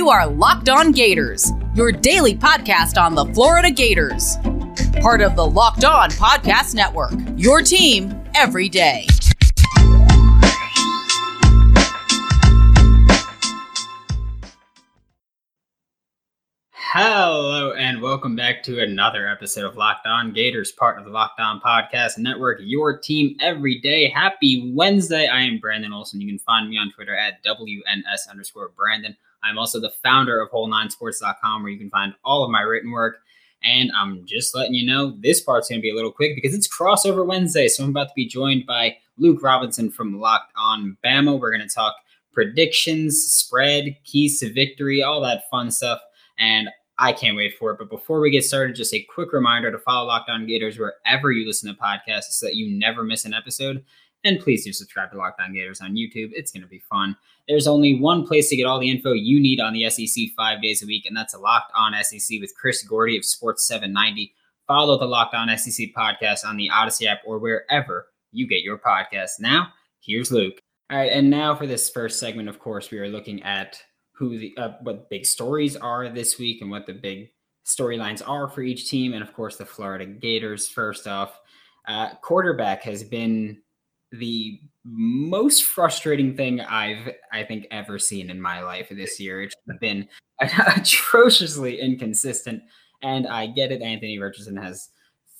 You are Locked On Gators, your daily podcast on the Florida Gators. Part of the Locked On Podcast Network, your team every day. Hello and welcome back to another episode of Locked On Gators, part of the Locked On Podcast Network, your team every day. Happy Wednesday. I am Brandon Olson. You can find me on Twitter at WNS underscore Brandon. I'm also the founder of Whole9Sports.com, where you can find all of my written work. And I'm just letting you know this part's going to be a little quick because it's crossover Wednesday. So I'm about to be joined by Luke Robinson from Locked On Bama. We're going to talk predictions, spread, keys to victory, all that fun stuff. And I can't wait for it. But before we get started, just a quick reminder to follow Locked On Gators wherever you listen to podcasts so that you never miss an episode. And please do subscribe to Locked On Gators on YouTube. It's going to be fun. There's only one place to get all the info you need on the SEC five days a week, and that's a Locked On SEC with Chris Gordy of Sports 790. Follow the Locked On SEC podcast on the Odyssey app or wherever you get your podcasts. Now, here's Luke. All right, and now for this first segment, of course, we are looking at who the uh, what big stories are this week and what the big storylines are for each team, and of course the Florida Gators. First off, uh, quarterback has been the most frustrating thing I've I think ever seen in my life this year. It's been atrociously inconsistent, and I get it. Anthony Richardson has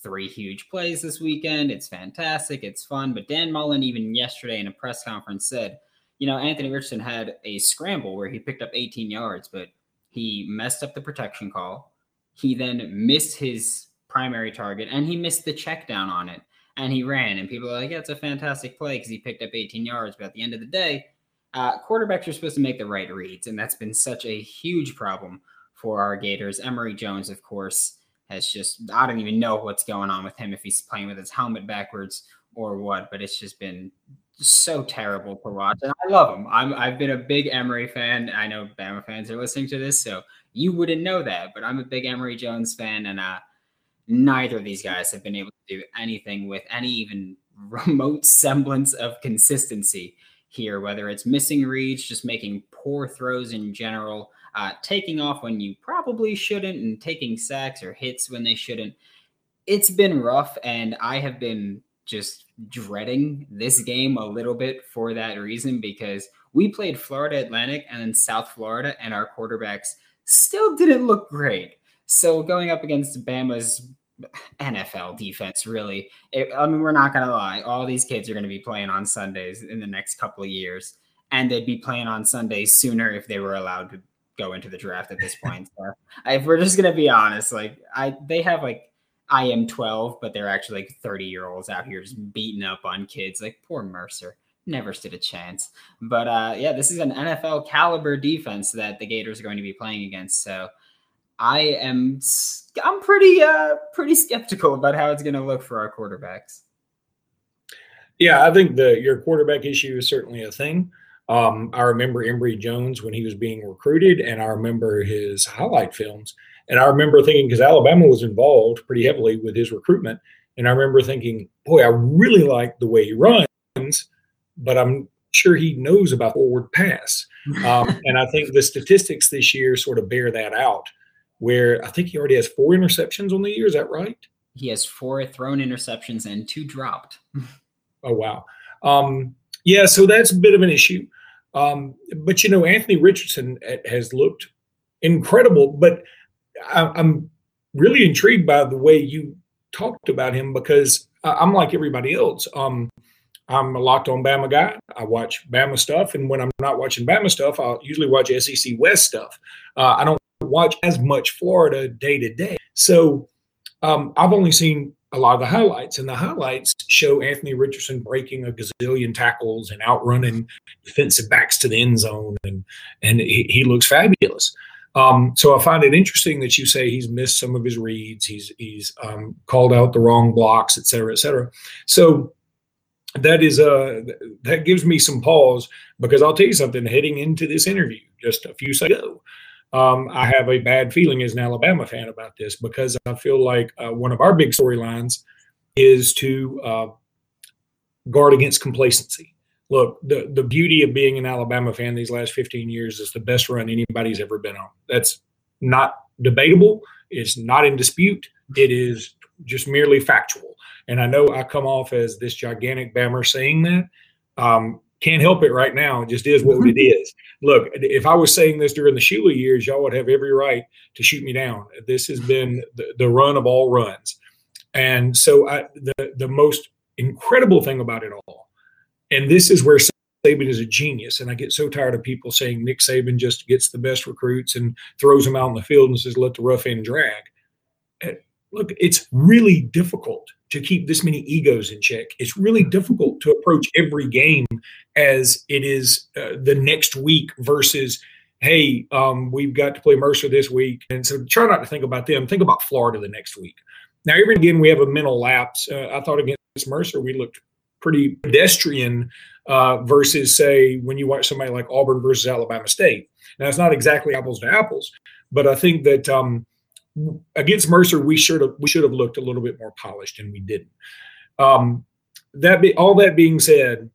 three huge plays this weekend. It's fantastic. It's fun. But Dan Mullen, even yesterday in a press conference, said you know, Anthony Richardson had a scramble where he picked up 18 yards, but he messed up the protection call. He then missed his primary target and he missed the check down on it and he ran. And people are like, yeah, it's a fantastic play because he picked up 18 yards. But at the end of the day, uh, quarterbacks are supposed to make the right reads. And that's been such a huge problem for our Gators. Emory Jones, of course, has just, I don't even know what's going on with him if he's playing with his helmet backwards or what, but it's just been so terrible to watch. And I love him. I'm I've been a big Emory fan. I know Bama fans are listening to this, so you wouldn't know that, but I'm a big Emory Jones fan, and uh, neither of these guys have been able to do anything with any even remote semblance of consistency here. Whether it's missing reads, just making poor throws in general, uh, taking off when you probably shouldn't, and taking sacks or hits when they shouldn't. It's been rough, and I have been just dreading this game a little bit for that reason because we played Florida Atlantic and then South Florida, and our quarterbacks still didn't look great. So going up against Bama's NFL defense, really, it, I mean, we're not going to lie. All these kids are going to be playing on Sundays in the next couple of years, and they'd be playing on Sundays sooner if they were allowed to go into the draft at this point. so if we're just going to be honest, like I, they have like I am 12, but they're actually like 30 year olds out here just beating up on kids. Like poor Mercer never stood a chance. But uh, yeah, this is an NFL caliber defense that the Gators are going to be playing against. So I am I'm pretty uh pretty skeptical about how it's going to look for our quarterbacks. Yeah, I think the your quarterback issue is certainly a thing. Um, I remember Emory Jones when he was being recruited, and I remember his highlight films. And I remember thinking, because Alabama was involved pretty heavily with his recruitment. And I remember thinking, boy, I really like the way he runs, but I'm sure he knows about forward pass. Um, and I think the statistics this year sort of bear that out, where I think he already has four interceptions on the year. Is that right? He has four thrown interceptions and two dropped. oh, wow. Um, yeah, so that's a bit of an issue. Um, but, you know, Anthony Richardson has looked incredible, but – I, am really intrigued by the way you talked about him because I'm like everybody else. Um, I'm a locked on Bama guy. I watch Bama stuff, and when I'm not watching Bama stuff, I'll usually watch SEC West stuff. Uh, I don't watch as much Florida day to day. So um, I've only seen a lot of the highlights, and the highlights show Anthony Richardson breaking a gazillion tackles and outrunning defensive backs to the end zone, and and he, he looks fabulous. Um, so I find it interesting that you say he's missed some of his reads, he's he's um, called out the wrong blocks, et cetera, et cetera. So that is uh that gives me some pause because I'll tell you something. Heading into this interview just a few seconds ago, um, I have a bad feeling as an Alabama fan about this because I feel like uh, one of our big storylines is to uh, guard against complacency. look, the the beauty of being an Alabama fan these last 15 years is the best run anybody's ever been on. That's not debatable. It's not in dispute. It is just merely factual. And I know I come off as this gigantic bammer saying that. Um, can't help it right now. It just is what it is. Look, if I was saying this during the Shula years, y'all would have every right to shoot me down. This has been the, the run of all runs. And so I, the, the most incredible thing about it all, and this is where Saban is a genius. And I get so tired of people saying Nick Saban just gets the best recruits and throws them out in the field and says, let the rough end drag. And look, it's really difficult to keep this many egos in check. It's really difficult to approach every game as it is uh, the next week versus, hey, um, we've got to play Mercer this week. And so try not to think about them. Think about Florida the next week. Now, every again, we have a mental lapse. Uh, I thought against Mercer, we looked pretty pedestrian uh, versus, say, when you watch somebody like Auburn versus Alabama State. Now, it's not exactly apples to apples, but I think that um, against Mercer, we should have we should have looked a little bit more polished, and we didn't. Um, that be all that being said,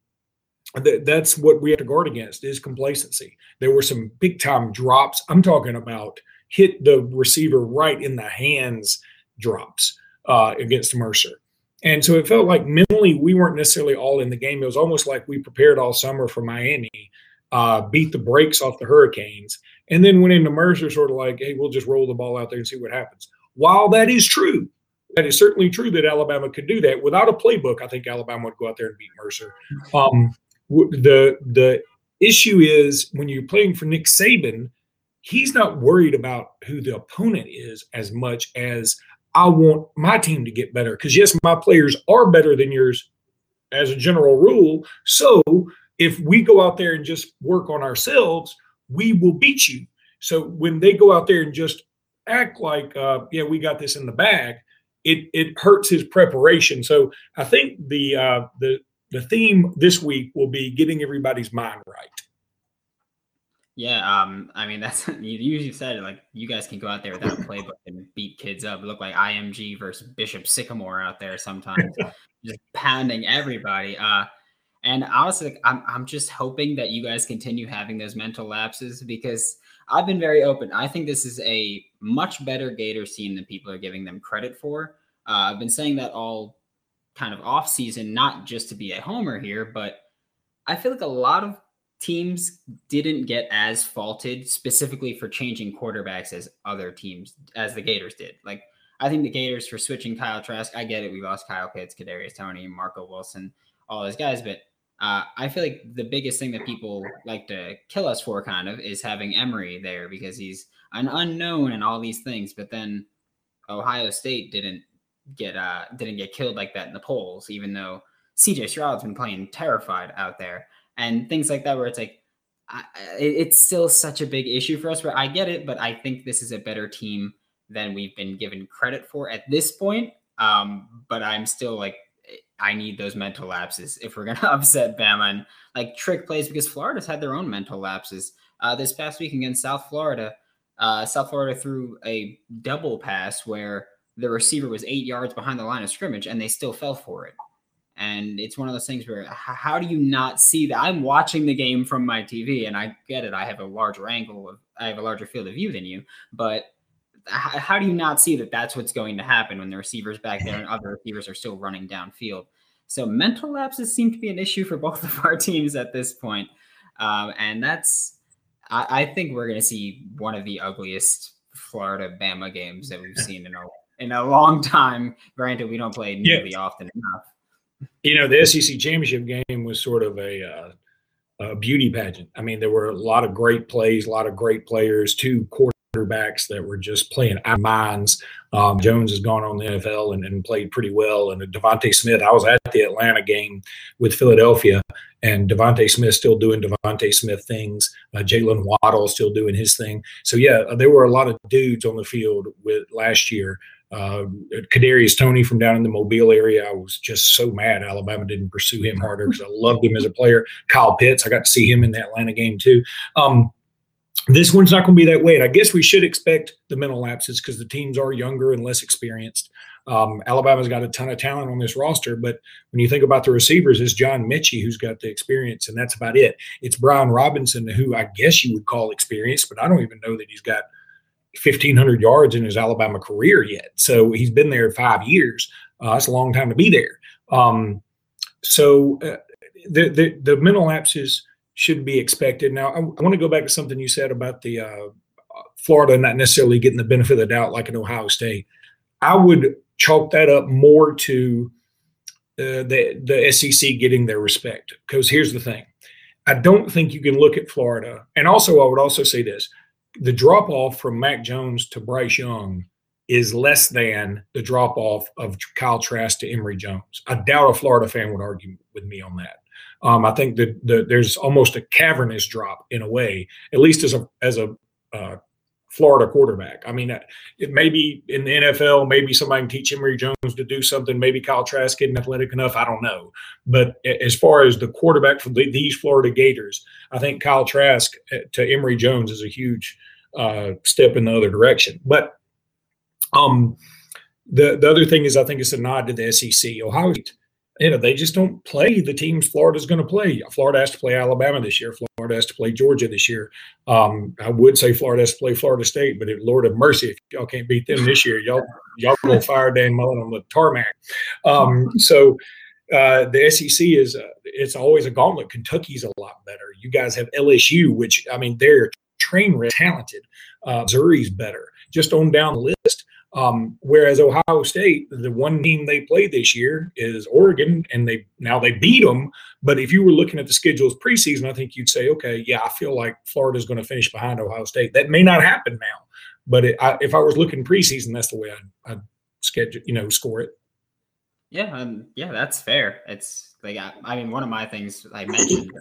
that, that's what we have to guard against is complacency. There were some big time drops. I'm talking about hit the receiver right in the hands drops uh, against Mercer. And so it felt like mentally we weren't necessarily all in the game. It was almost like we prepared all summer for Miami, uh, beat the brakes off the Hurricanes, and then went into Mercer sort of like, hey, we'll just roll the ball out there and see what happens. While that is true, that is certainly true that Alabama could do that without a playbook. I think Alabama would go out there and beat Mercer. Um, the the issue is when you're playing for Nick Saban, he's not worried about who the opponent is as much as I want my team to get better. Because yes, my players are better than yours as a general rule. So if we go out there and just work on ourselves, we will beat you. So when they go out there and just act like, uh, yeah, we got this in the bag, it it hurts his preparation. So I think the uh, the the theme this week will be getting everybody's mind right. Yeah, um, I mean that's you usually said like you guys can go out there without a playbook and beat kids up. Look like IMG versus Bishop Sycamore out there sometimes, just pounding everybody. Uh, and honestly, I'm I'm just hoping that you guys continue having those mental lapses because I've been very open. I think this is a much better Gator team than people are giving them credit for. Uh, I've been saying that all kind of off season, not just to be a homer here, but I feel like a lot of teams didn't get as faulted specifically for changing quarterbacks as other teams as the Gators did. Like I think the Gators for switching Kyle Trask, I get it. We lost Kyle Pitts, Kadarius Toney, Marco Wilson, all those guys, but uh, I feel like the biggest thing that people like to kill us for kind of is having Emory there because he's an unknown and all these things. But then Ohio State didn't get uh didn't get killed like that in the polls, even though CJ Stroud's been playing terrified out there and things like that, where it's like I, it's still such a big issue for us. But I get it, but I think this is a better team than we've been given credit for at this point. Um, but I'm still like I need those mental lapses if we're to upset Bama and like trick plays because Florida's had their own mental lapses. Uh, this past week against South Florida, uh, South Florida threw a double pass where the receiver was eight yards behind the line of scrimmage and they still fell for it. And it's one of those things where how do you not see that? I'm watching the game from my TV and I get it. I have a larger angle of, I have a larger field of view than you, but how do you not see that that's what's going to happen when the receivers back there and other receivers are still running downfield? So mental lapses seem to be an issue for both of our teams at this point. Um, and that's, I, I think we're going to see one of the ugliest Florida Bama games that we've seen in a in a long time. Granted, we don't play nearly yeah. often enough. You know, the SEC championship game was sort of a, uh, a beauty pageant. I mean, there were a lot of great plays, a lot of great players, two quarterbacks that were just playing out of minds. Um, Jones has gone on the NFL and, and played pretty well. And DeVonta Smith, I was at the Atlanta game with Philadelphia, and DeVonta Smith still doing DeVonta Smith things. Uh, Jaylen Waddle still doing his thing. So yeah, there were a lot of dudes on the field with last year. Uh, Kadarius Toney from down in the Mobile area, I was just so mad Alabama didn't pursue him harder because I loved him as a player. Kyle Pitts, I got to see him in the Atlanta game too. Um, this one's not going to be that way. And I guess we should expect the mental lapses because the teams are younger and less experienced. Um, Alabama's got a ton of talent on this roster, but when you think about the receivers, it's John Metchie who's got the experience, and that's about it. It's Brian Robinson, who I guess you would call experienced, but I don't even know that he's got 1,500 yards in his Alabama career yet. So he's been there five years. Uh, that's a long time to be there. Um, so uh, the, the, the mental lapses should be expected. Now, I, I want to go back to something you said about the uh, Florida not necessarily getting the benefit of the doubt like in Ohio State. I would chalk that up more to uh, the the SEC getting their respect. Because here's the thing, I don't think you can look at Florida, and also I would also say this: the drop off from Mac Jones to Bryce Young is less than the drop off of Kyle Trask to Emory Jones. I doubt a Florida fan would argue with me on that. Um, I think that the, there's almost a cavernous drop in a way, at least as a as a uh, Florida quarterback. I mean, it maybe in the NFL, maybe somebody can teach Emory Jones to do something. Maybe Kyle Trask isn't athletic enough. I don't know. But as far as the quarterback for the, these Florida Gators, I think Kyle Trask eh, to Emory Jones is a huge uh, step in the other direction. But um, the the other thing is, I think it's a nod to the SEC. Ohio you know, they just don't play the teams Florida's going to play. Florida has to play Alabama this year. Florida has to play Georgia this year. Um, I would say Florida has to play Florida State, but Lord of mercy, if y'all can't beat them this year, y'all y'all go fire Dan Mullen on the tarmac. Um, so uh, the SEC is uh, it's always a gauntlet. Kentucky's a lot better. You guys have LSU, which I mean they're train wreck talented. Uh, Missouri's better. Just on down the list. Um, whereas Ohio State, the one team they played this year is Oregon, and they now they beat them. But if you were looking at the schedules preseason, I think you'd say, okay, yeah, I feel like Florida's going to finish behind Ohio State. That may not happen now, but it, I, if I was looking preseason, that's the way I'd, I'd, schedule, you know, score it. Yeah, um, yeah, that's fair. It's like I, I mean, one of my things I mentioned. Uh,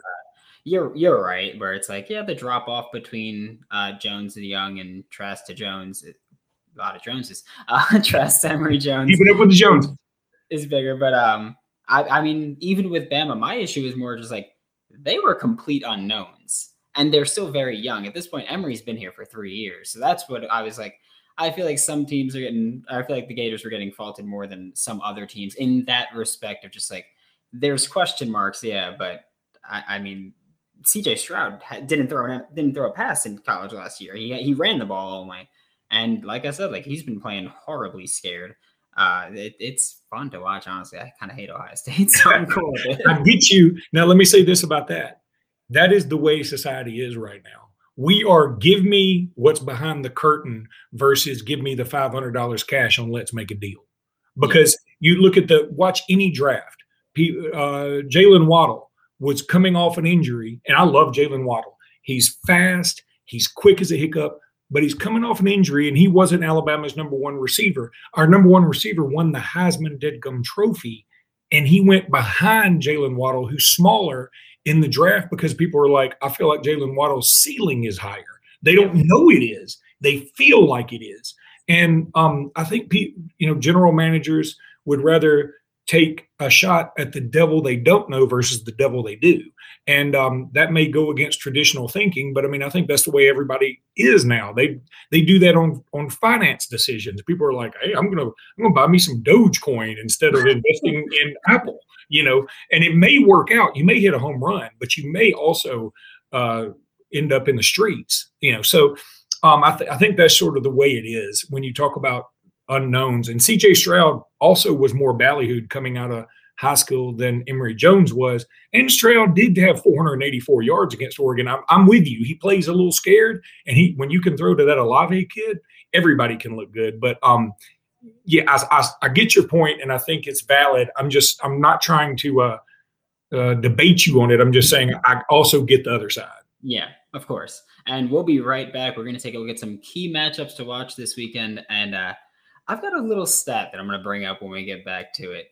you're you're right, where it's like, yeah, the drop off between uh, Jones and Young and Trask to Jones. It, a lot of Joneses. Uh, Trask Emory Jones. Keeping up with the Jones is bigger, but um, I, I mean, even with Bama, my issue is more just like they were complete unknowns, and they're still very young at this point. Emory's been here for three years, so that's what I was like. I feel like some teams are getting. I feel like the Gators were getting faulted more than some other teams in that respect of just like there's question marks, yeah, but I, I mean, C.J. Stroud didn't throw didn't throw a pass in college last year. He he ran the ball all night. And like I said, like he's been playing horribly scared. Uh, it, it's fun to watch. Honestly, I kind of hate Ohio State, so I'm cool with it. I get you. Now, let me say this about that. That is the way society is right now. We are give me what's behind the curtain versus give me the five hundred dollars cash on let's make a deal. Because you look at the watch any draft. Uh, Jalen Waddle was coming off an injury, and I love Jalen Waddle. He's fast. He's quick as a hiccup but he's coming off an injury and he wasn't Alabama's number one receiver. Our number one receiver won the Heisman Deadgum Trophy, and he went behind Jalen Waddle, who's smaller in the draft because people are like, I feel like Jalen Waddle's ceiling is higher. They don't know it is. They feel like it is. And um, I think you know general managers would rather take a shot at the devil they don't know versus the devil they do. And um, that may go against traditional thinking, but I mean, I think that's the way everybody is now. They they do that on on finance decisions. People are like, "Hey, I'm gonna I'm gonna buy me some Dogecoin instead of investing in Apple," you know. And it may work out. You may hit a home run, but you may also uh, end up in the streets, you know. So um, I, th- I think that's sort of the way it is when you talk about unknowns. And CJ Stroud also was more ballyhooed coming out of high school than Emory Jones was. And Stroud did have 484 yards against Oregon. I'm, I'm, with you. He plays a little scared, and he when you can throw to that Olave kid, everybody can look good. But um, yeah, I, I, I, get your point, and I think it's valid. I'm just I'm not trying to uh, uh, debate you on it. I'm just saying I also get the other side. Yeah, of course. And we'll be right back. We're going to take a look at some key matchups to watch this weekend, and uh, I've got a little stat that I'm going to bring up when we get back to it.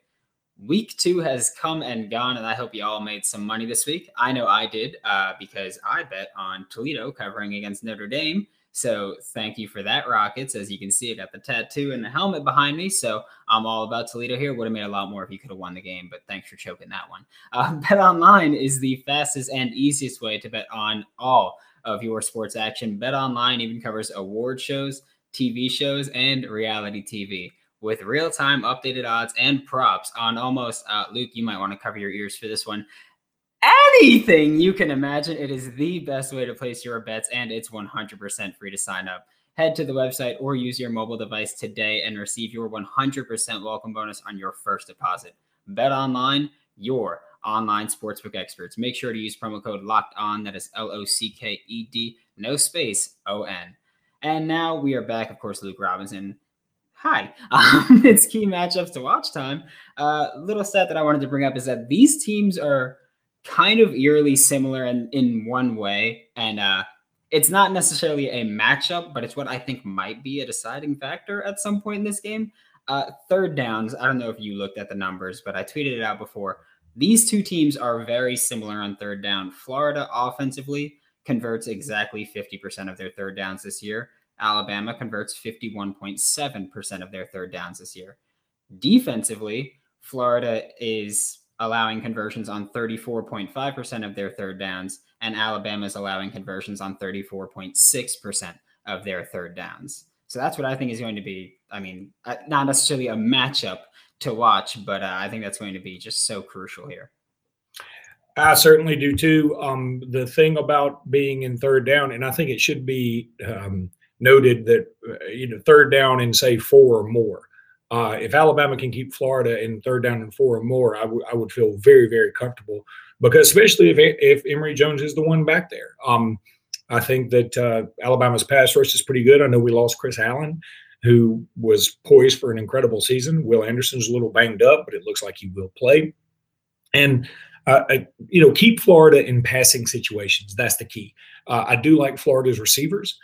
Week two has come and gone, and I hope you all made some money this week. I know I did uh, because I bet on Toledo covering against Notre Dame. So thank you for that, Rockets. As you can see, I got the tattoo and the helmet behind me. So I'm all about Toledo here. Would have made a lot more if you could have won the game, but thanks for choking that one. Uh, bet online is the fastest and easiest way to bet on all of your sports action. Bet online even covers award shows TV shows, and reality TV. with real time updated odds and props on almost, uh, Luke, you might want to cover your ears for this one. Anything you can imagine. It is the best way to place your bets, and it's 100% free to sign up. Head to the website or use your mobile device today and receive your 100% welcome bonus on your first deposit. Bet online, your online sportsbook experts. Make sure to use promo code locked on. That is L O C K E D, no space, O N. And now we are back, of course, Luke Robinson. Hi, um, it's key matchups to watch time. Uh, little stat that I wanted to bring up is that these teams are kind of eerily similar in, in one way. And uh, it's not necessarily a matchup, but it's what I think might be a deciding factor at some point in this game. Uh, third downs, I don't know if you looked at the numbers, but I tweeted it out before. These two teams are very similar on third down. Florida offensively converts exactly 50% of their third downs this year. Alabama converts 51.7% of their third downs this year. Defensively, Florida is allowing conversions on 34.5% of their third downs, and Alabama is allowing conversions on 34.6% of their third downs. So that's what I think is going to be, I mean, uh, not necessarily a matchup to watch, but uh, I think that's going to be just so crucial here. I certainly do too. Um, the thing about being in third down, and I think it should be um, noted that uh, you know third down and say four or more. Uh, if Alabama can keep Florida in third down and four or more, I, w- I would feel very very comfortable because especially if if Emory Jones is the one back there. Um, I think that uh, Alabama's pass rush is pretty good. I know we lost Chris Allen, who was poised for an incredible season. Will Anderson's a little banged up, but it looks like he will play. And uh, I, you know, keep Florida in passing situations. That's the key. Uh, I do like Florida's receivers.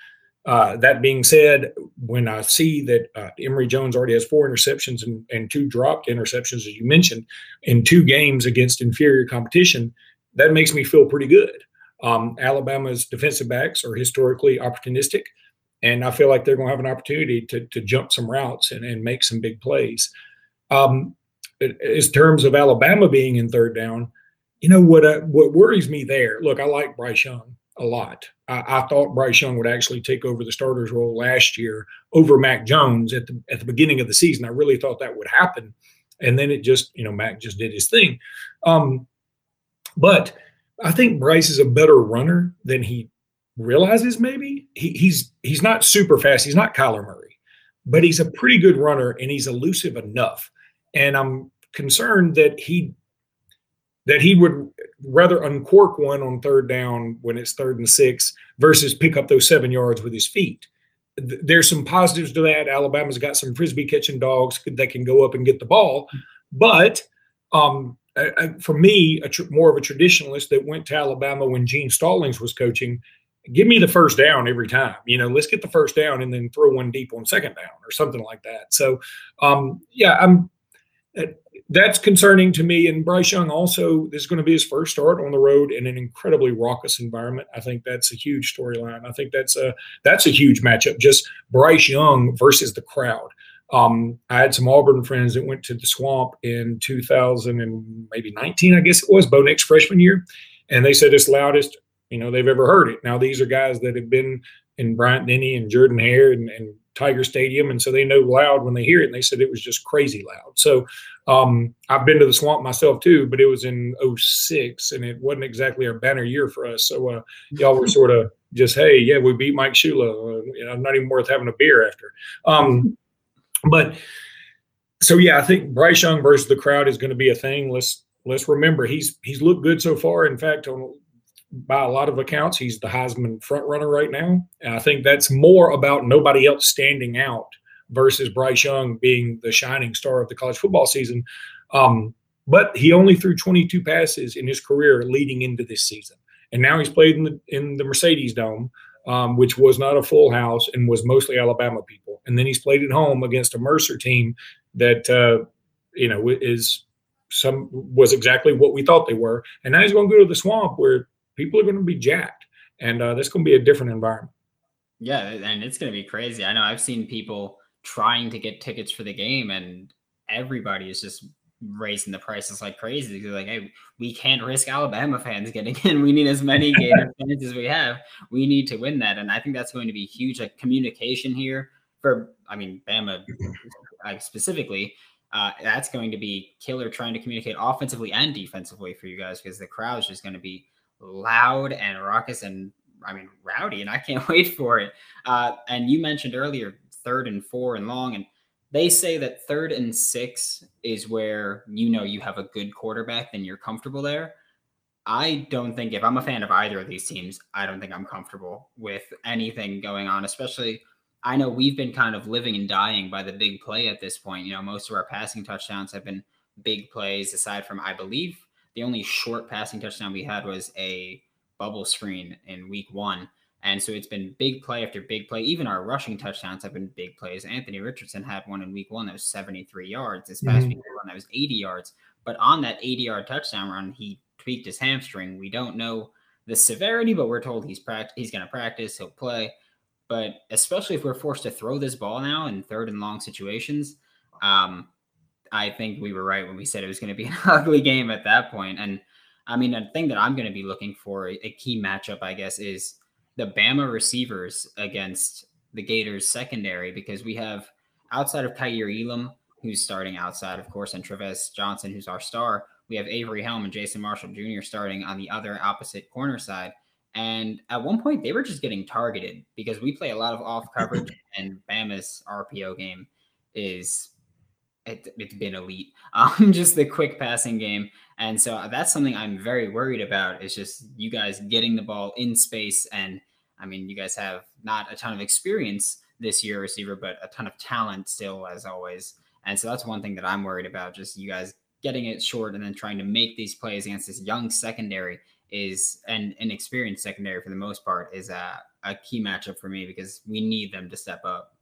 Uh, that being said, when I see that uh, Emory Jones already has four interceptions and, and, two dropped interceptions, as you mentioned, in two games against inferior competition, that makes me feel pretty good. Um, Alabama's defensive backs are historically opportunistic, and I feel like they're going to have an opportunity to, to jump some routes and, and make some big plays. Um, in terms of Alabama being in third down, you know what? Uh, what worries me there? Look, I like Bryce Young a lot. I, I, thought Bryce Young would actually take over the starter's role last year over Mac Jones at the at the beginning of the season. I really thought that would happen, and then it just you know Mac just did his thing. Um, but I think Bryce is a better runner than he realizes. Maybe he, he's he's not super fast. He's not Kyler Murray, but he's a pretty good runner and he's elusive enough. And I'm concerned that he that he would rather uncork one on third down when it's third and six versus pick up those seven yards with his feet. There's some positives to that. Alabama's got some frisbee catching dogs that can go up and get the ball, but um, for me, a tr- more of a traditionalist that went to Alabama when Gene Stallings was coaching. Give me the first down every time. You know, let's get the first down and then throw one deep on second down or something like that. So, um, yeah, I'm that's concerning to me. And Bryce Young also, is going to be his first start on the road in an incredibly raucous environment. I think that's a huge storyline. I think that's a that's a huge matchup. Just Bryce Young versus the crowd. Um, I had some Auburn friends that went to the Swamp in 2000 and maybe 19, I guess it was, Bo Nix freshman year, and they said it's loudest you know they've ever heard it. Now these are guys that have been in Bryant Denny and Jordan Hare and, and Tiger Stadium, and so they know loud when they hear it. And they said it was just crazy loud. So um, I've been to the swamp myself too, but it was in 06 and it wasn't exactly a banner year for us. So uh, y'all were sort of just, hey, yeah, we beat Mike Shula. You know, not even worth having a beer after. Um, but so yeah, I think Bryce Young versus the crowd is going to be a thing. Let's let's remember he's he's looked good so far. In fact, on by a lot of accounts, he's the Heisman front runner right now. And I think that's more about nobody else standing out versus Bryce Young being the shining star of the college football season. Um, but he only threw 22 passes in his career leading into this season, and now he's played in the in the Mercedes Dome, um, which was not a full house and was mostly Alabama people. And then he's played at home against a Mercer team that uh, you know is some was exactly what we thought they were. And now he's going to go to the swamp where people are going to be jacked, and uh, that's going to be a different environment. Yeah, and it's going to be crazy. I know I've seen people trying to get tickets for the game, and everybody is just raising the prices like crazy. They're like, hey, we can't risk Alabama fans getting in. We need as many Gator fans as we have. We need to win that, and I think that's going to be huge. Like communication here for I mean Bama like specifically, uh, that's going to be killer trying to communicate offensively and defensively for you guys because the crowd's just going to be loud and raucous and I mean rowdy, and I can't wait for it. Uh, and you mentioned earlier third and four and long, and they say that third and six is where you know you have a good quarterback, then you're comfortable there. I don't think if I'm a fan of either of these teams, I don't think I'm comfortable with anything going on, especially I know we've been kind of living and dying by the big play at this point. You know, most of our passing touchdowns have been big plays, aside from, I believe, the only short passing touchdown we had was a bubble screen in week one. And so it's been big play after big play. Even our rushing touchdowns have been big plays. Anthony Richardson had one in week one that was 73 yards. This past mm-hmm. week one that was 80 yards. But on that 80 yard touchdown run, he tweaked his hamstring. We don't know the severity, but we're told he's pract- he's going to practice. He'll play. But especially if we're forced to throw this ball now in third and long situations, um, I think we were right when we said it was going to be an ugly game at that point. And I mean, the thing that I'm going to be looking for, a key matchup, I guess, is the Bama receivers against the Gators secondary because we have outside of Kaiir Elam, who's starting outside, of course, and Tre'Vez Johnson, who's our star. We have Avery Helm and Jason Marshall Jr. starting on the other opposite corner side. And at one point, they were just getting targeted because we play a lot of off coverage, and Bama's RPO game is it, has been elite. Um, just the quick passing game, and so that's something I'm very worried about. Is just you guys getting the ball in space, and I mean, you guys have not a ton of experience this year, receiver, but a ton of talent still, as always. And so that's one thing that I'm worried about. Just you guys getting it short and then trying to make these plays against this young secondary is an experienced secondary for the most part is a, a key matchup for me because we need them to step up.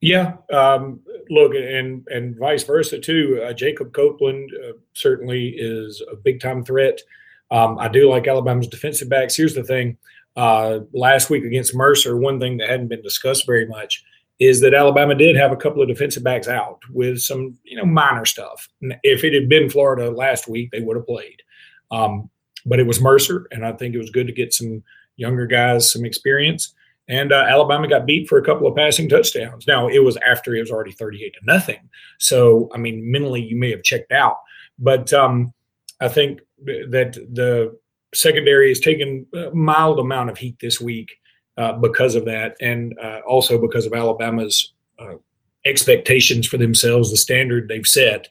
Yeah, um, look, and and vice versa too. Uh, Jacob Copeland uh, certainly is a big time threat. Um, I do like Alabama's defensive backs. Here's the thing: uh, last week against Mercer, one thing that hadn't been discussed very much is that Alabama did have a couple of defensive backs out with some you know minor stuff. If it had been Florida last week, they would have played. Um, but it was Mercer, and I think it was good to get some younger guys some experience. And uh, Alabama got beat for a couple of passing touchdowns. Now it was after it was already thirty-eight to nothing. So I mean, mentally you may have checked out, but um, I think that the secondary has taken a mild amount of heat this week uh, because of that, and uh, also because of Alabama's uh, expectations for themselves. The standard they've set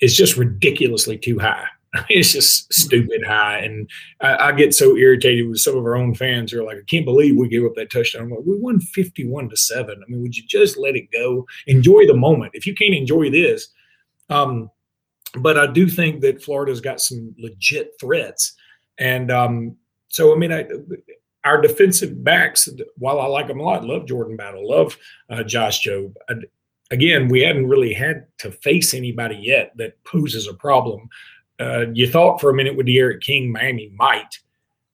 is just ridiculously too high. it's just stupid high. And I, I, get so irritated with some of our own fans who are like, I can't believe we gave up that touchdown. Like, we won 51 to 7. I mean, would you just let it go? Enjoy the moment. If you can't enjoy this, um, but I do think that Florida's got some legit threats. And um, so, I mean, I, our defensive backs, while I like them a lot, love Jordan Battle, love uh, Josh Jobe. I, again, we hadn't really had to face anybody yet that poses a problem uh, you thought for a minute with D'Eriq King, Miami might,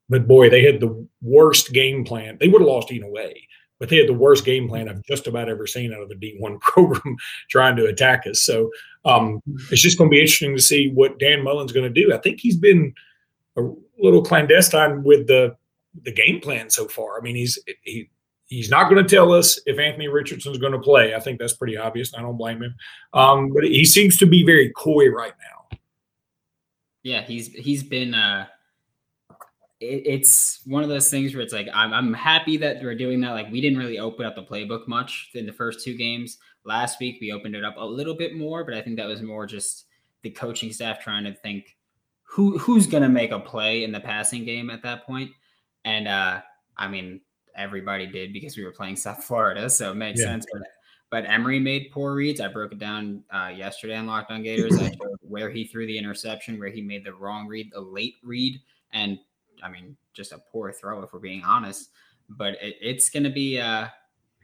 but boy, they had the worst game plan. They would have lost either way, but they had the worst game plan I've just about ever seen out of the D1 program trying to attack us. So um, it's just going to be interesting to see what Dan Mullen's going to do. I think he's been a little clandestine with the the game plan so far. I mean, he's he he's not going to tell us if Anthony Richardson's going to play. I think that's pretty obvious. I don't blame him. Um, but he seems to be very coy right now. Yeah, he's he's been uh it, it's one of those things where it's like I'm I'm happy that we're doing that. Like we didn't really open up the playbook much in the first two games. Last week we opened it up a little bit more, but I think that was more just the coaching staff trying to think who who's gonna make a play in the passing game at that point. And uh I mean everybody did because we were playing South Florida, so it makes yeah. sense. But but Emory made poor reads. I broke it down uh, yesterday on Locked On Gators. I showed where he threw the interception, where he made the wrong read, the late read, and I mean, just a poor throw if we're being honest. But it, it's going to be, uh,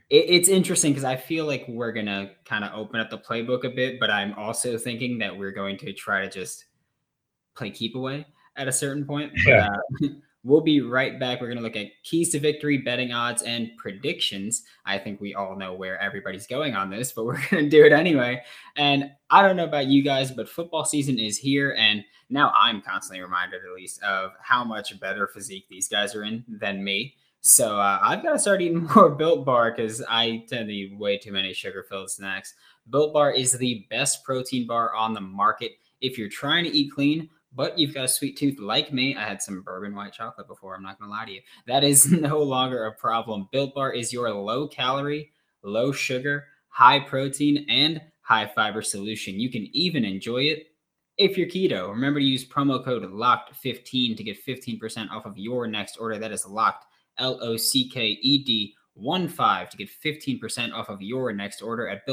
it, it's interesting because I feel like we're going to kind of open up the playbook a bit, but I'm also thinking that we're going to try to just play keep away at a certain point. Yeah. Uh, We'll be right back. We're going to look at keys to victory, betting odds, and predictions. I think we all know where everybody's going on this, but we're going to do it anyway. And I don't know about you guys, but football season is here. And now I'm constantly reminded, at least, of how much better physique these guys are in than me. So uh, I've got to start eating more Built Bar because I tend to eat way too many sugar-filled snacks. Built Bar is the best protein bar on the market if you're trying to eat clean, but you've got a sweet tooth like me. I had some bourbon white chocolate before. I'm not going to lie to you. That is no longer a problem. Built Bar is your low calorie, low sugar, high protein, and high fiber solution. You can even enjoy it if you're keto. Remember to use promo code LOCKED15 to get 15% off of your next order. That is locked, L O C K E D 1 5 to get 15% off of your next order at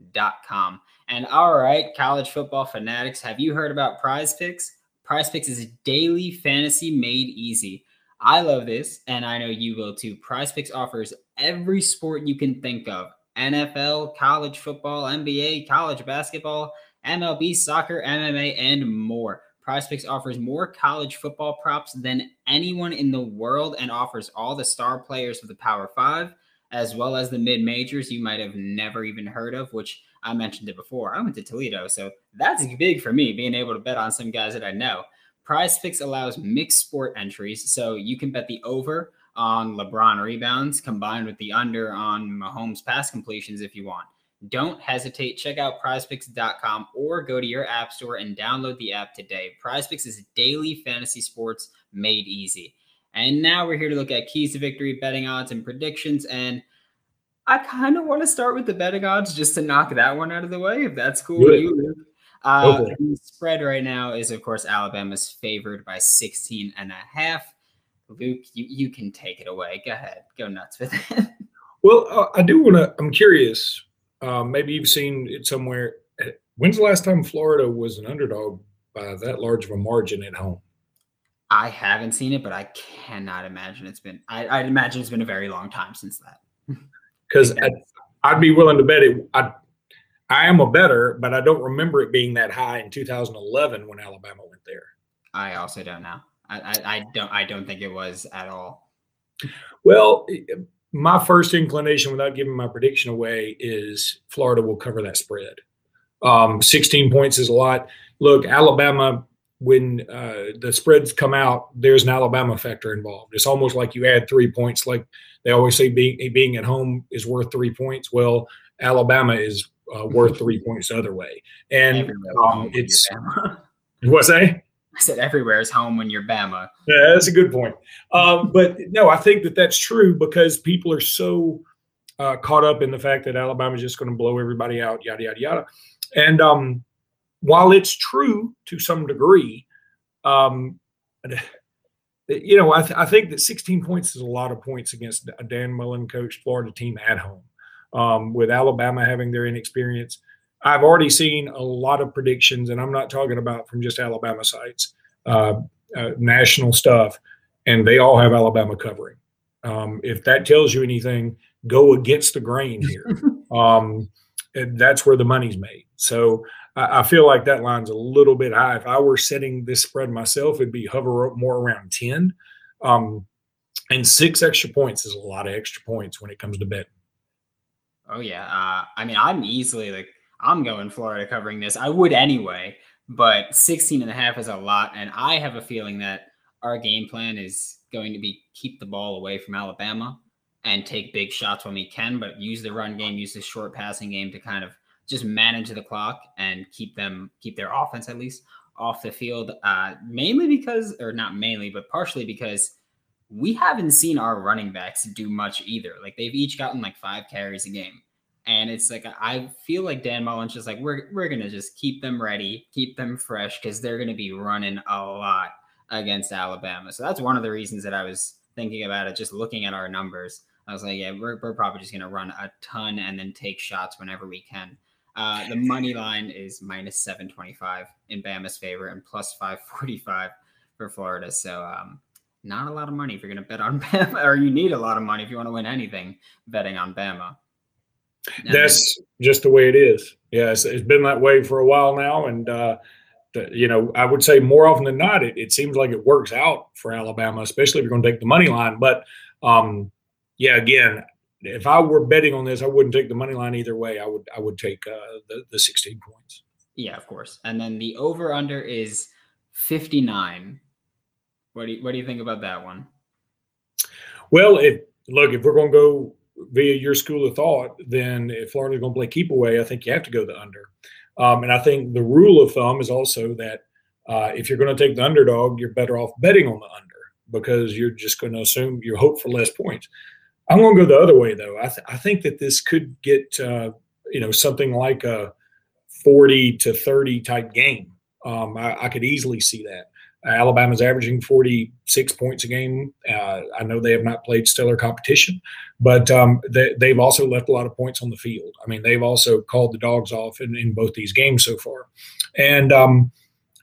builtbar.com. And all right, college football fanatics, have you heard about Prize Picks? Prize Picks is daily fantasy made easy. I love this, and I know you will too. Prize Picks offers every sport you can think of NFL, college football, NBA, college basketball, MLB, soccer, MMA, and more. Prize Picks offers more college football props than anyone in the world and offers all the star players of the Power Five, as well as the mid majors you might have never even heard of, which I mentioned it before. I went to Toledo, so that's big for me being able to bet on some guys that I know. Prize allows mixed sport entries, so you can bet the over on LeBron rebounds combined with the under on Mahomes pass completions if you want. Don't hesitate. Check out prizepicks.com or go to your app store and download the app today. Prizepicks is daily fantasy sports made easy. And now we're here to look at keys to victory, betting odds, and predictions. And I kind of want to start with the betting odds just to knock that one out of the way, if that's cool with you. Uh, the spread right now is, of course, Alabama's favored by 16 and a half. Luke, you, you can take it away. Go ahead. Go nuts with it. well, uh, I do want to, I'm curious. Um, maybe you've seen it somewhere. When's the last time Florida was an underdog by that large of a margin at home? I haven't seen it, but I cannot imagine it's been. I, I'd imagine it's been a very long time since that. Because I'd, I'd, be willing to bet it. I I am a better, but I don't remember it being that high in 2011 when Alabama went there. I also don't know. I, I, I don't. I don't think it was at all. Well, my first inclination, without giving my prediction away, is Florida will cover that spread. Um, 16 points is a lot. Look, Alabama, when uh, the spreads come out, there's an Alabama factor involved. It's almost like you add three points. Like they always say, being being at home is worth three points. Well, Alabama is uh, worth three points the other way, and um, it's what's that? I said everywhere is home when you're Bama. Yeah, that's a good point. Um, but no, I think that that's true because people are so uh, caught up in the fact that Alabama is just going to blow everybody out, yada yada yada. And um, while it's true to some degree, um, you know, I, th- I, think that 16 points is a lot of points against a Dan Mullen coached Florida team at home. Um, with Alabama having their inexperience, I've already seen a lot of predictions, and I'm not talking about from just Alabama sites, uh, uh, national stuff, and they all have Alabama covering. Um, if that tells you anything, go against the grain here. um, that's where the money's made. So I, I, feel like that line's a little bit high. If I were setting this spread myself, it'd be hover up more around 10. Um, and six extra points is a lot of extra points when it comes to betting. Oh yeah. Uh, I mean, I'm easily like I'm going Florida covering this. I would anyway, but 16 and a half is a lot. And I have a feeling that our game plan is going to be keep the ball away from Alabama and take big shots when we can, but use the run game, use the short passing game to kind of just manage the clock and keep them keep their offense at least off the field. Uh, mainly because, or not mainly, but partially because we haven't seen our running backs do much either. Like they've each gotten like five carries a game. And it's like I feel like Dan Mullen's just like we're we're gonna just keep them ready, keep them fresh because they're gonna be running a lot against Alabama. So that's one of the reasons that I was thinking about it, just looking at our numbers. I was like, yeah, we're, we're probably just gonna run a ton and then take shots whenever we can. Uh, the money line is minus seven twenty five in Bama's favor and plus five forty five for Florida. So um, not a lot of money if you're gonna bet on Bama, or you need a lot of money if you want to win anything betting on Bama. That's just the way it is. Yeah, it's, it's been that way for a while now, and uh, you know, I would say more often than not, it, it seems like it works out for Alabama, especially if you're going to take the money line. But um, yeah, again, if I were betting on this, I wouldn't take the money line either way. I would I would take uh, the the 16 points. Yeah, of course. And then the over under is 59. What do you, what do you think about that one? Well, if look, if we're going to go via your school of thought, then if Florida's going to play keep away, I think you have to go the under. Um, and I think the rule of thumb is also that uh, if you're going to take the underdog, you're better off betting on the under because you're just going to assume you hope for less points. I'm going to go the other way though. I, th- I think that this could get uh, you know something like a 40 to 30 type game. Um, I, I, could easily see that. Alabama's averaging 46 points a game. Uh, I know they have not played stellar competition, but um, they, have also left a lot of points on the field. I mean, they've also called the dogs off in, in both these games so far. And um,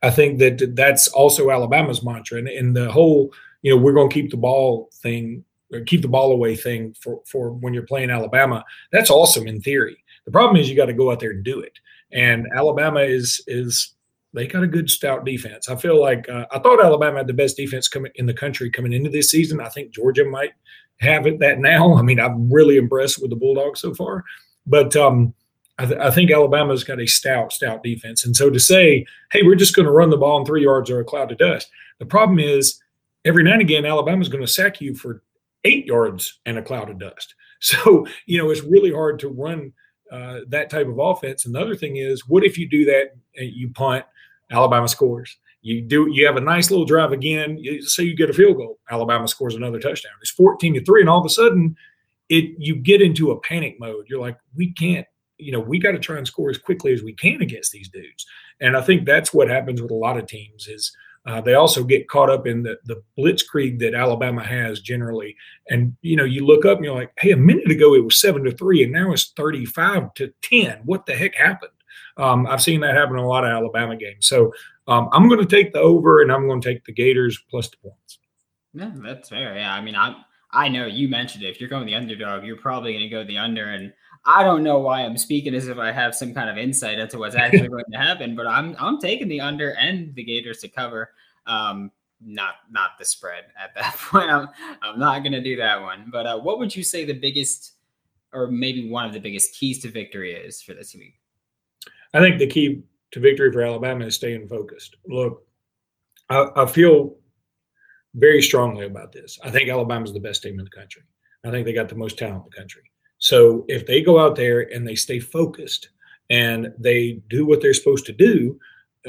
I think that that's also Alabama's mantra. And, and the whole, you know, we're going to keep the ball thing, keep the ball away thing for, for when you're playing Alabama, that's awesome in theory. The problem is you got to go out there and do it. And Alabama is is they got a good stout defense. I feel like uh, I thought Alabama had the best defense coming in the country coming into this season. I think Georgia might have it that now. I mean, I'm really impressed with the Bulldogs so far, but um, I, th- I, think Alabama's got a stout, stout defense. And so to say, hey, we're just going to run the ball in three yards or a cloud of dust. The problem is every now and again, Alabama's going to sack you for eight yards and a cloud of dust. So you know it's really hard to run uh, that type of offense. And the other thing is, what if you do that and you punt Alabama scores. You do you have a nice little drive again. You, say you get a field goal, Alabama scores another touchdown. It's fourteen to three, and all of a sudden, it you get into a panic mode. You're like, we can't, you know, we got to try and score as quickly as we can against these dudes. And I think that's what happens with a lot of teams is uh, they also get caught up in the the blitzkrieg that Alabama has generally. And you know, you look up and you're like, hey, a minute ago it was seven to three, and now it's thirty five to ten. What the heck happened? Um, I've seen that happen in a lot of Alabama games. So um, I'm going to take the over, and I'm going to take the Gators plus the points. Yeah, that's fair. Yeah, I mean, I I know you mentioned it. If you're going the underdog, you're probably going to go the under, and I don't know why I'm speaking as if I have some kind of insight into what's actually going to happen, but I'm I'm taking the under and the Gators to cover. Um, not not the spread at that point. I'm I'm not going to do that one. But uh, what would you say the biggest, or maybe one of the biggest keys to victory is for this week? I think the key to victory for Alabama is staying focused. Look, I, I feel very strongly about this. I think Alabama's the best team in the country. I think they got the most talent in the country. So if they go out there and they stay focused and they do what they're supposed to do,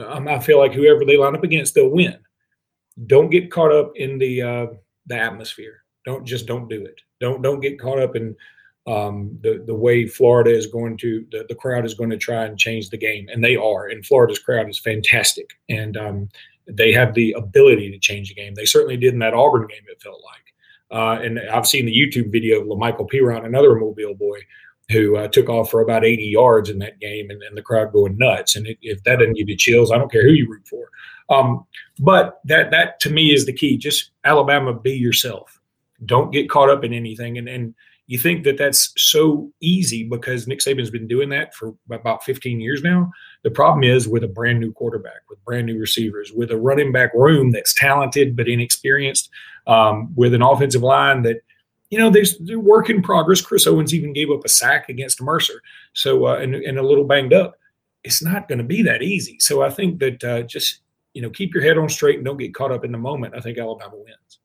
um, I feel like whoever they line up against, they'll win. Don't get caught up in the uh, the atmosphere. Don't just don't do it. Don't don't get caught up in um, the the way Florida is going to the, the crowd is going to try and change the game, and they are. And Florida's crowd is fantastic, and um, they have the ability to change the game. They certainly did in that Auburn game. It felt like, uh, and I've seen the YouTube video of Lamical Perine, another Mobile boy, who uh, took off for about 80 yards in that game, and, and the crowd going nuts. And it, if that doesn't give you chills, I don't care who you root for. Um, but that that to me is the key. Just Alabama, be yourself. Don't get caught up in anything, and and you think that that's so easy because Nick Saban's been doing that for about 15 years now. The problem is with a brand new quarterback, with brand new receivers, with a running back room that's talented but inexperienced, um, with an offensive line that, you know, there's work in progress. Chris Owens even gave up a sack against Mercer, so uh, and, and a little banged up. It's not going to be that easy. So I think that uh, just you know keep your head on straight and don't get caught up in the moment. I think Alabama wins.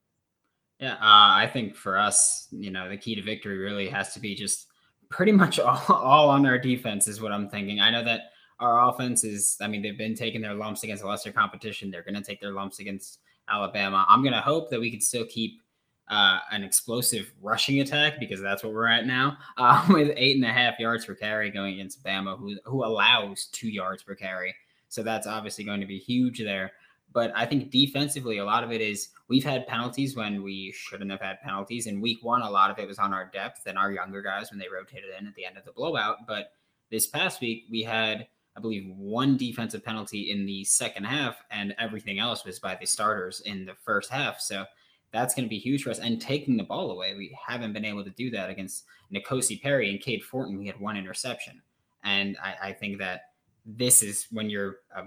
Yeah, uh, I think for us, you know, the key to victory really has to be just pretty much all, all on our defense, is what I'm thinking. I know that our offense is, I mean, they've been taking their lumps against lesser competition. They're going to take their lumps against Alabama. I'm going to hope that we can still keep uh, an explosive rushing attack because that's what we're at now uh, with eight and a half yards per carry going against Bama, who, who allows two yards per carry. So that's obviously going to be huge there. But I think defensively, a lot of it is we've had penalties when we shouldn't have had penalties. In week one, a lot of it was on our depth and our younger guys when they rotated in at the end of the blowout. But this past week, we had, I believe, one defensive penalty in the second half, and everything else was by the starters in the first half. So that's going to be huge for us. And taking the ball away, we haven't been able to do that against N'Kosi Perry and Cade Fortin. We had one interception. And I, I think that this is when you're a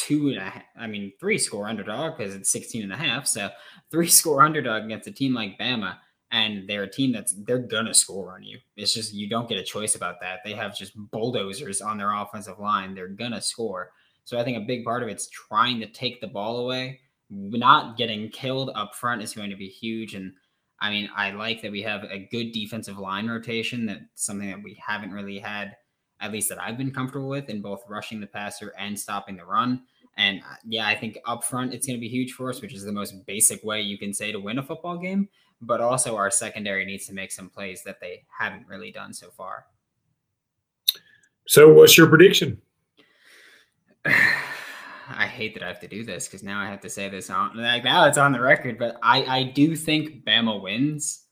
two and a half, I mean, three score underdog because it's 16 and a half. So three score underdog against a team like Bama. And they're a team that's they're gonna score on you. It's just you don't get a choice about that. They have just bulldozers on their offensive line. They're gonna score. So I think a big part of it's trying to take the ball away. Not getting killed up front is going to be huge. And I mean, I like that we have a good defensive line rotation. That's something that we haven't really had, at least that I've been comfortable with, in both rushing the passer and stopping the run. And uh, yeah, I think up front it's going to be huge for us, which is the most basic way you can say to win a football game. But also, our secondary needs to make some plays that they haven't really done so far. So, what's your prediction? I hate that I have to do this because now I have to say this on like now it's on the record. But I I do think Bama wins,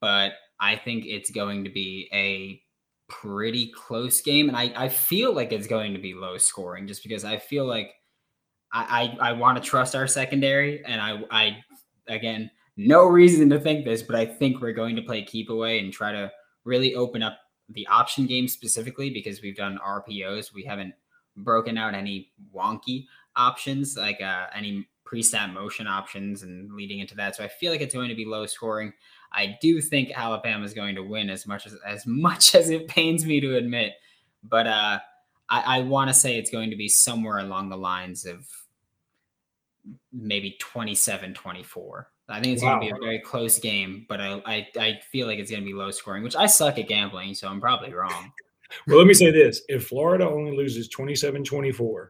but I think it's going to be a pretty close game, and I I feel like it's going to be low scoring just because I feel like I I, I want to trust our secondary, and I I again no reason to think this, but I think we're going to play keep away and try to really open up the option game specifically because we've done RPOs. We haven't broken out any wonky options like uh, any pre-snap motion options and leading into that. So I feel like it's going to be low scoring. I do think Alabama is going to win as much as as much as it pains me to admit, but uh, I, I want to say it's going to be somewhere along the lines of maybe 27-24. I think it's wow. going to be a very close game, but I, I, I feel like it's going to be low scoring, which I suck at gambling, so I'm probably wrong. well, let me say this: if Florida only loses 27-24,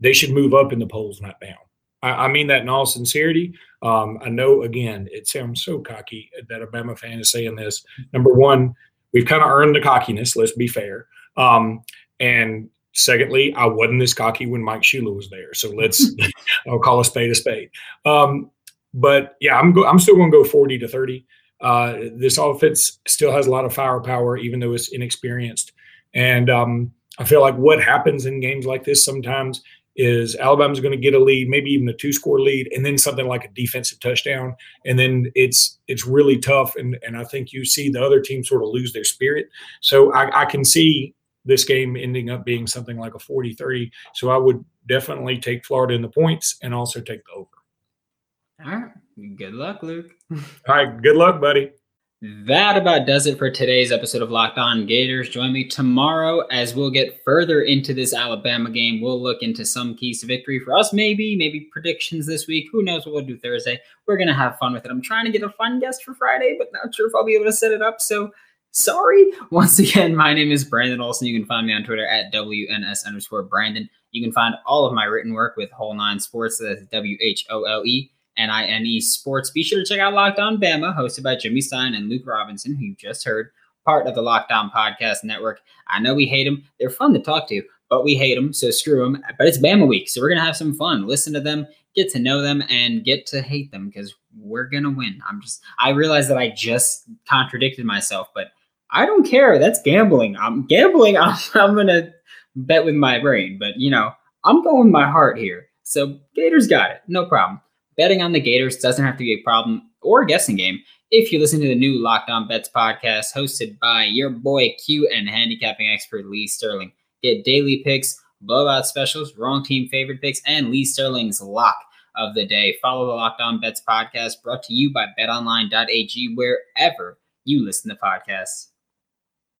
they should move up in the polls, not down. I, I mean that in all sincerity. Um, I know, again, it sounds so cocky that a Bama fan is saying this. Number one, we've kind of earned the cockiness. Let's be fair. Um, and secondly, I wasn't this cocky when Mike Shula was there. So let's, I'll call a spade a spade. Um, but yeah, I'm go- I'm still going to go 40 to 30. Uh, this offense still has a lot of firepower, even though it's inexperienced. And um, I feel like what happens in games like this sometimes is Alabama's going to get a lead, maybe even a two score lead, and then something like a defensive touchdown, and then it's it's really tough. And and I think you see the other team sort of lose their spirit. So I, I can see this game ending up being something like a 40-30. So I would definitely take Florida in the points and also take the over. All right. Good luck, Luke. All right. Good luck, buddy. That about does it for today's episode of Locked On Gators. Join me tomorrow as we'll get further into this Alabama game. We'll look into some keys to victory for us, maybe, maybe predictions this week. Who knows what we'll do Thursday? We're going to have fun with it. I'm trying to get a fun guest for Friday, but not sure if I'll be able to set it up. So sorry. Once again, my name is Brandon Olson. You can find me on Twitter at WNS underscore Brandon. You can find all of my written work with Whole Nine Sports. That's W H O L E N-I-N-E Sports. Be sure to check out Locked On Bama, hosted by Jimmy Stein and Luke Robinson, who you just heard, part of the Locked On Podcast Network. I know we hate them. They're fun to talk to, but we hate them, so screw them. But it's Bama week, so we're going to have some fun. Listen to them, get to know them, and get to hate them because we're going to win. I'm just, I realize that I just contradicted myself, but I don't care. That's gambling. I'm gambling. I'm, I'm going to bet with my brain, but you know, I'm going with my heart here. So Gators got it. No problem. Betting on the Gators doesn't have to be a problem or a guessing game if you listen to the new Locked On Bets podcast hosted by your boy Q and handicapping expert Lee Sterling. Get daily picks, blowout specials, wrong team favorite picks, and Lee Sterling's lock of the day. Follow the Locked On Bets podcast brought to you by betonline.ag wherever you listen to podcasts.